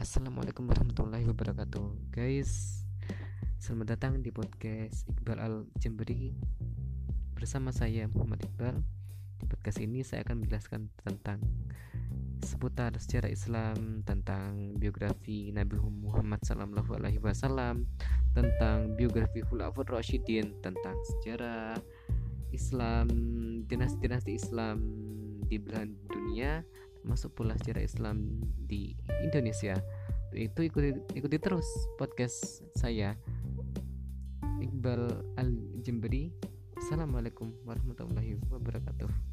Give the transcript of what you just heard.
Assalamualaikum warahmatullahi wabarakatuh Guys. Selamat datang di podcast Iqbal Al Jemberi Bersama saya Muhammad Iqbal. Di podcast ini saya akan menjelaskan tentang Seputar sejarah Islam Tentang biografi Nabi Muhammad Sallallahu Alaihi Wasallam Tentang biografi Khulafur Rashidin Tentang sejarah Islam Dinasti-dinasti Islam di belahan dunia masuk pula sejarah Islam di Indonesia. Itu ikuti ikuti terus podcast saya Iqbal Al Jemberi Assalamualaikum warahmatullahi wabarakatuh